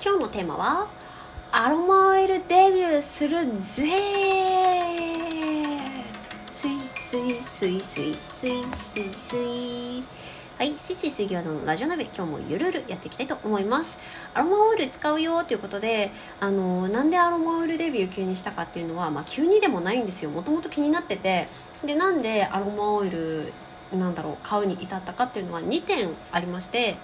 今日のテーマはアロマオイルデビューするぜスイスイスイスイスイスイスイ。はい、シシ水餃子のラジオ鍋今日もゆるるやっていきたいと思います。アロマオイル使うよということであのなんでアロマオイルデビュー急にしたかっていうのは、まあ、急にでもないんですよ。もともと気になってて。でなんでアロマオイルなんだろう買うに至ったかっていうのは2点ありまして。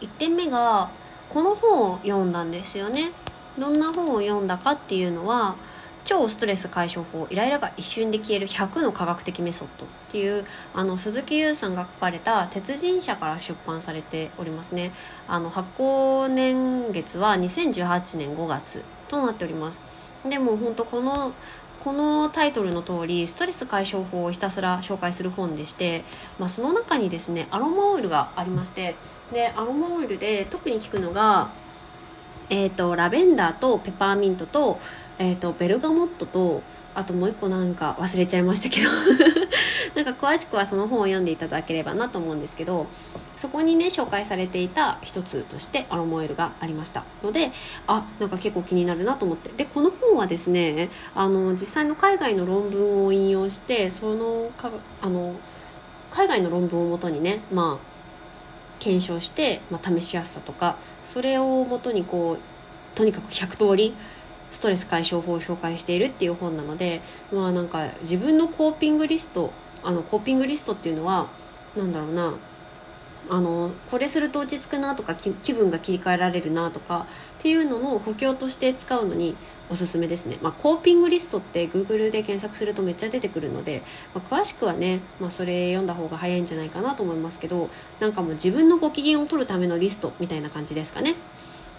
1点目がこの本を読んだんですよね。どんな本を読んだかっていうのは超ストレス解消法イライラが一瞬で消える100の科学的メソッドっていうあの鈴木優さんが書かれた鉄人社から出版されておりますね。あの発行年月は2018年5月となっております。でも本当このこのタイトルの通りストレス解消法をひたすら紹介する本でして、まあ、その中にですねアロマオイルがありましてでアロマオイルで特に効くのが、えーと、ラベンダーとペパーミントと,、えーと、ベルガモットとあともう一個なんか忘れちゃいましたけど なんか詳しくはその本を読んでいただければなと思うんですけどそこにね紹介されていた一つとしてアロマオイルがありましたのであなんか結構気になるなと思って。でこの本はですねあの実際の海外の論文を引用してそのかあの海外の論文をもとにねまあ検証して、まあ、試しやすさとかそれをもとにこうとにかく100通りストレス解消法を紹介しているっていう本なのでまあなんか自分のコーピングリストあのコーピングリストっていうのはなんだろうなあのこれすると落ち着くなとか気分が切り替えられるなとかっていうのの補強として使うのにおすすめですね、まあ、コーピングリストって Google で検索するとめっちゃ出てくるので、まあ、詳しくはね、まあ、それ読んだ方が早いんじゃないかなと思いますけどなんかもう自分のご機嫌を取るためのリストみたいな感じですかね。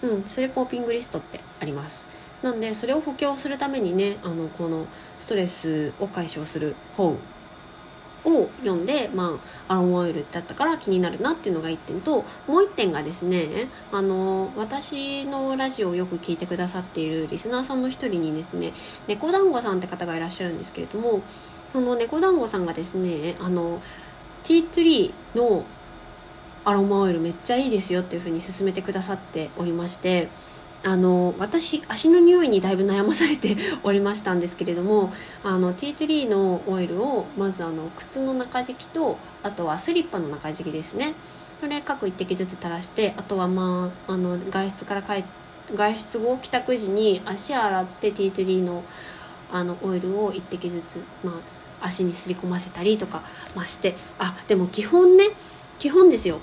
うんそれコーピングリストってあります。なんでそれを補強するためにねあのこのストレスを解消する本を読んで、まあ、アロマオイルだったから気になるなっていうのが1点ともう1点がですねあの私のラジオをよく聞いてくださっているリスナーさんの一人にですね猫団子さんって方がいらっしゃるんですけれどもこの猫団子さんがですねあのティートリーのアロマオイルめっちゃいいですよっていうふうに勧めてくださっておりましてあの私足の匂いにだいぶ悩まされておりましたんですけれどもあのティートリーのオイルをまずあの靴の中敷きとあとはスリッパの中敷きですね。これ各1滴ずつ垂らしてあとはまああの外出から帰外出後帰宅時に足洗ってティートリーのあのオイルを1滴ずつ、まあ、足にすり込ませたりとか、まあ、して。あでも基本ね基本ですよ。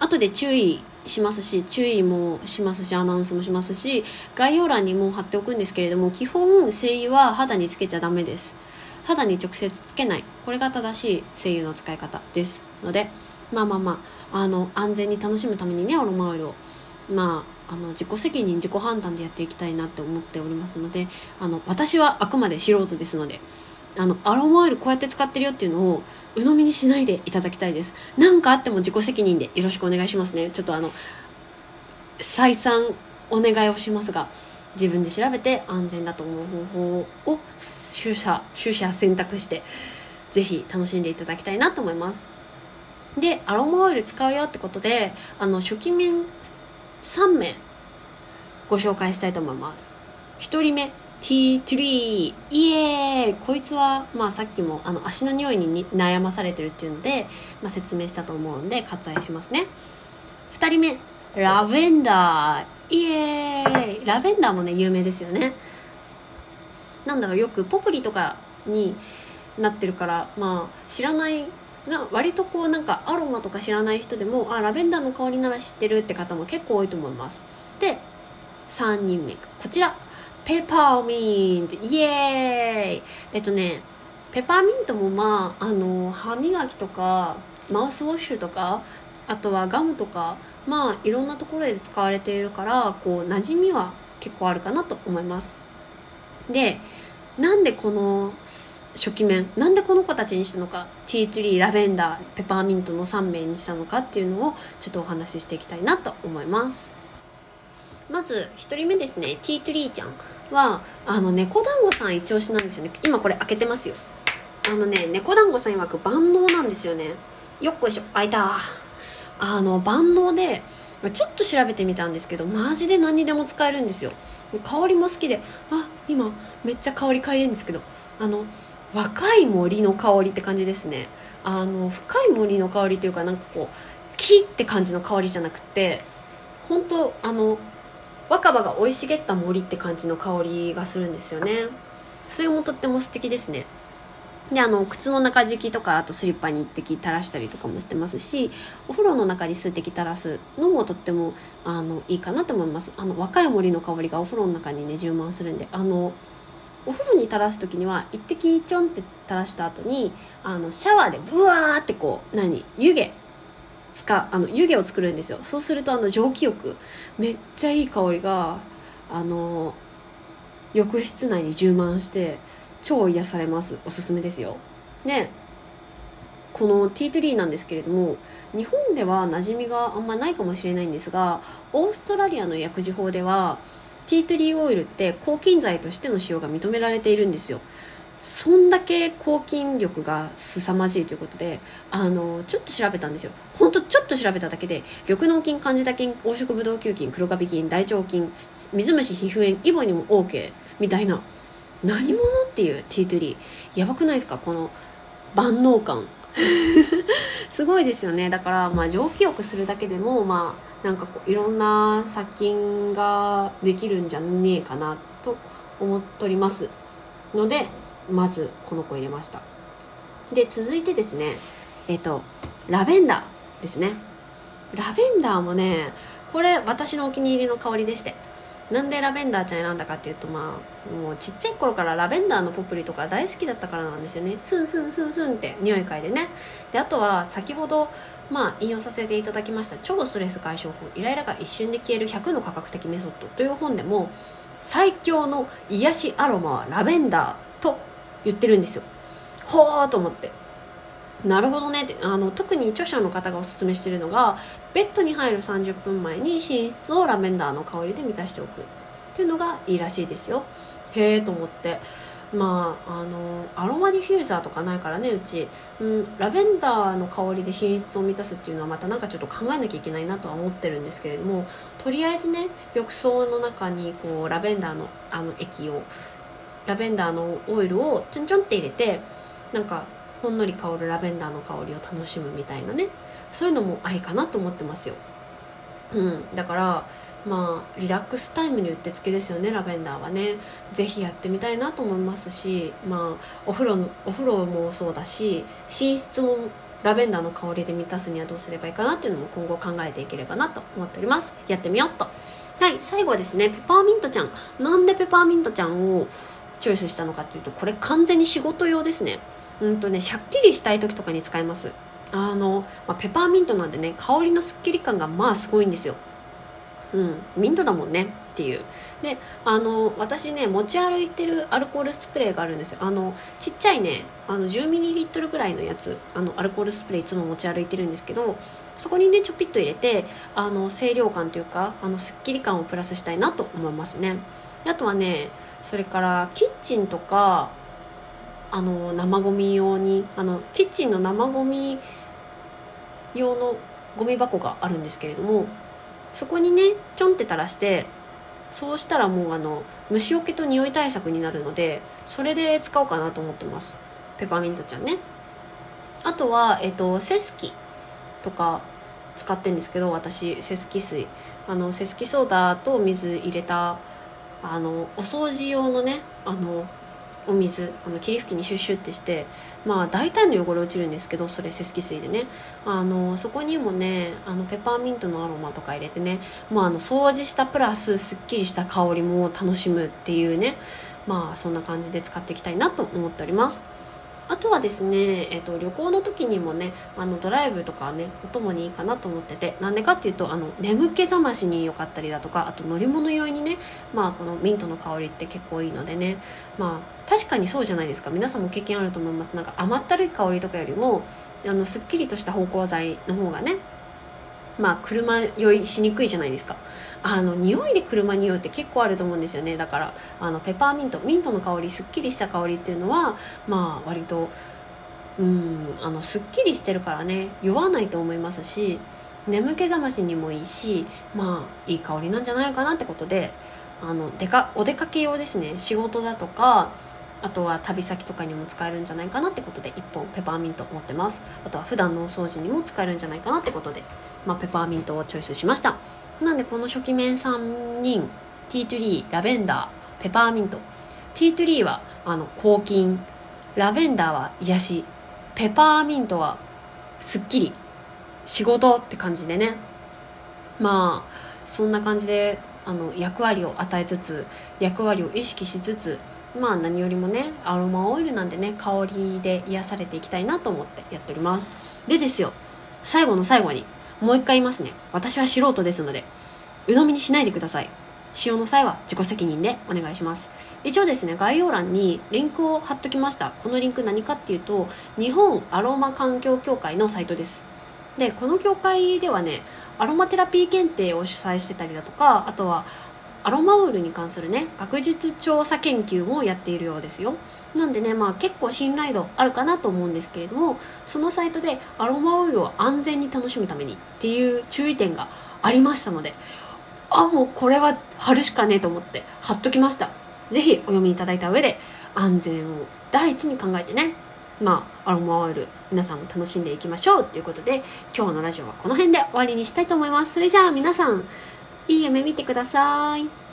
後で注意しますし注意もしますしアナウンスもしますし概要欄にも貼っておくんですけれども基本精油は肌につけちゃダメです。肌に直接つけない。これが正しい精油の使い方ですのでまあまあまああの安全に楽しむためにねアロマオイルをまああの自己責任自己判断でやっていきたいなって思っておりますのであの私はあくまで素人ですのであのアロマオイルこうやって使ってるよっていうのを鵜呑みにしないでいただきたいです。何かあっても自己責任でよろしくお願いしますね。ちょっとあの再三お願いをしますが自分で調べて安全だと思う方法を取捨取捨選択して是非楽しんでいただきたいなと思います。でアロマオイル使うよってことであの初期面3名ご紹介したいと思います。1人目 T3 イエーイ。こいつは、まあ、さっきもあの足の匂いに悩まされてるっていうので、まあ、説明したと思うんで割愛しますね。2人目ラベンダー。イエーイ。ラベンダーもね有名ですよね。なんだろうよくポプリとかになってるからまあ知らないな割とこうなんかアロマとか知らない人でもあラベンダーの香りなら知ってるって方も結構多いと思います。で3人目。こちら。ペパーミント。イエーイ。えっとねペパーミントもまああの歯磨きとかマウスウォッシュとかあとはガムとかまあいろんなところで使われているからこう馴染みは結構あるかなと思います。でなんでこの初期面なんでこの子たちにしたのかティートリーラベンダーペパーミントの3名にしたのかっていうのをちょっとお話ししていきたいなと思います。まず1人目ですね。ティートリーちゃん。はあの猫団子さん一押しなんですよね。今これ開けてますよ。あのね猫団子さん曰く万能なんですよね。よっこいしょ。開いた。あの万能でちょっと調べてみたんですけどマジで何にでも使えるんですよ。香りも好きであ今めっちゃ香り嗅いでるんですけどあの若い森の香りって感じですね。あの深い森の香りというかなんかこう木って感じの香りじゃなくて本当あの若葉が生い茂った森って感じの香りがするんですよね。それもとっても素敵ですね。であの靴の中敷きとかあとスリッパに1滴垂らしたりとかもしてますしお風呂の中に数滴垂らすのもとってもあのいいかなと思います。あの若い森の香りがお風呂の中にね充満するんであのお風呂に垂らす時には一滴ちょんって垂らした後にあのシャワーでブワーってこう何湯気使あの湯気を作るんですよ。そうするとあの蒸気浴。めっちゃいい香りがあの浴室内に充満して超癒されます。おすすめですよ。でこのティートリーなんですけれども日本では馴染みがあんまないかもしれないんですがオーストラリアの薬事法ではティートリーオイルって抗菌剤としての使用が認められているんですよ。そんだけ抗菌力が凄まじいということであのちょっと調べたんですよ。ほんとちょっと調べただけで緑膿菌カンジダ菌黄色ブドウ球菌黒カビ菌大腸菌水虫皮膚炎イボにも OK みたいな。何者っていうティートリー。やばくないですか？この万能感。すごいですよね。だからまあ蒸気浴するだけでもまあなんかこういろんな殺菌ができるんじゃねえかなと思っております。のでまずこの子入れました。で続いてですねえっ、とラベンダーですね。ラベンダーもねこれ私のお気に入りの香りでして。なんでラベンダーちゃん選んだかっていうとまあもうちっちゃい頃からラベンダーのポプリとか大好きだったからなんですよね。スンスンスンスンって匂い嗅いでね。であとは先ほどまあ引用させていただきました超ストレス解消法イライラが一瞬で消える100の科学的メソッドという本でも最強の癒しアロマはラベンダー言ってるんですよ。ほーと思って。なるほどねって。あの特に著者の方がおすすめしてるのがベッドに入る30分前に寝室をラベンダーの香りで満たしておく。っていうのがいいらしいですよ。へえと思って。まああのアロマディフューザーとかないからねうち、うん、ラベンダーの香りで寝室を満たすっていうのはまたなんかちょっと考えなきゃいけないなとは思ってるんですけれどもとりあえずね浴槽の中にこうラベンダーのあの液をラベンダーのオイルをちょんちょんって入れてなんかほんのり香るラベンダーの香りを楽しむみたいなね。そういうのもありかなと思ってますよ。うん、だからまあリラックスタイムにうってつけですよねラベンダーはね。是非やってみたいなと思いますしまあお風呂のお風呂もそうだし寝室もラベンダーの香りで満たすにはどうすればいいかなっていうのも今後考えていければなと思っております。やってみようと。はい最後はですねペパーミントちゃん。なんでペパーミントちゃんをチョイスしたのかっていうとこれ完全に仕事用ですね。うんとねしゃっきりしたい時とかに使います。あの、まあ、ペパーミントなんでね香りのすっきり感がまあすごいんですよ。うんミントだもんねっていう。であの私ね持ち歩いてるアルコールスプレーがあるんですよ。あのちっちゃいねあの 10ml ぐらいのやつあのアルコールスプレーいつも持ち歩いてるんですけどそこにねちょぴっと入れてあの清涼感というかあのすっきり感をプラスしたいなと思いますね。あとはねそれからキッチンとかあの生ゴミ用にあのキッチンの生ゴミ用のゴミ箱があるんですけれどもそこにねちょんって垂らしてそうしたらもうあの虫除けと匂い対策になるのでそれで使おうかなと思ってます。ペパーミントちゃんね。あとは、えっと、セスキとか使ってんですけど私セスキ水。あのセスキソーダと水入れたあのお掃除用のねあのお水あの霧吹きにシュッシュッてしてまあ大胆の汚れ落ちるんですけどそれセスキ水でね。あのそこにもねあのペパーミントのアロマとか入れてねもうあの掃除したプラスすっきりした香りも楽しむっていうねまあそんな感じで使っていきたいなと思っております。あとはですね、えっと、旅行の時にもねあのドライブとかねお供にいいかなと思っててなんでかっていうとあの眠気覚ましに良かったりだとかあと乗り物用にねまあこのミントの香りって結構いいのでねまあ確かにそうじゃないですか。皆さんも経験あると思います。なんか甘ったるい香りとかよりもあのすっきりとした芳香剤の方がねまあ車酔いしにくいじゃないですか。あの匂いで車に酔うって結構あると思うんですよね。だからあのペパーミントミントの香りすっきりした香りっていうのはまあ割とうんあのすっきりしてるからね。酔わないと思いますし眠気覚ましにもいいしまあいい香りなんじゃないかなってことであのでかお出かけ用ですね。仕事だとかあとは旅先とかにも使えるんじゃないかなってことで1本ペパーミント持ってます。あとは普段のお掃除にも使えるんじゃないかなってことで、まあ、ペパーミントをチョイスしました。なんでこの初期面3人ティートリーラベンダーペパーミント。ティートリーはあの抗菌ラベンダーは癒し。ペパーミントはすっきり。仕事って感じでね。まあそんな感じであの役割を与えつつ役割を意識しつつまあ何よりもねアロマオイルなんでね香りで癒されていきたいなと思ってやっております。でですよ最後の最後にもう一回言いますね。私は素人ですので鵜呑みにしないでください。使用の際は自己責任でお願いします。一応ですね概要欄にリンクを貼っときました。このリンク何かっていうと日本アロマ環境協会のサイトです。でこの協会ではねアロマテラピー検定を主催してたりだとかあとはアロマオイルに関するね学術調査研究もやっているようですよ。なんでねまあ結構信頼度あるかなと思うんですけれどもそのサイトでアロマオイルを安全に楽しむためにっていう注意点がありましたのであもうこれは貼るしかねえと思って貼っときました。是非お読みいただいた上で安全を第一に考えてねまあアロマオイル皆さんも楽しんでいきましょうということで今日のラジオはこの辺で終わりにしたいと思います。それじゃあ皆さんいい夢見てください。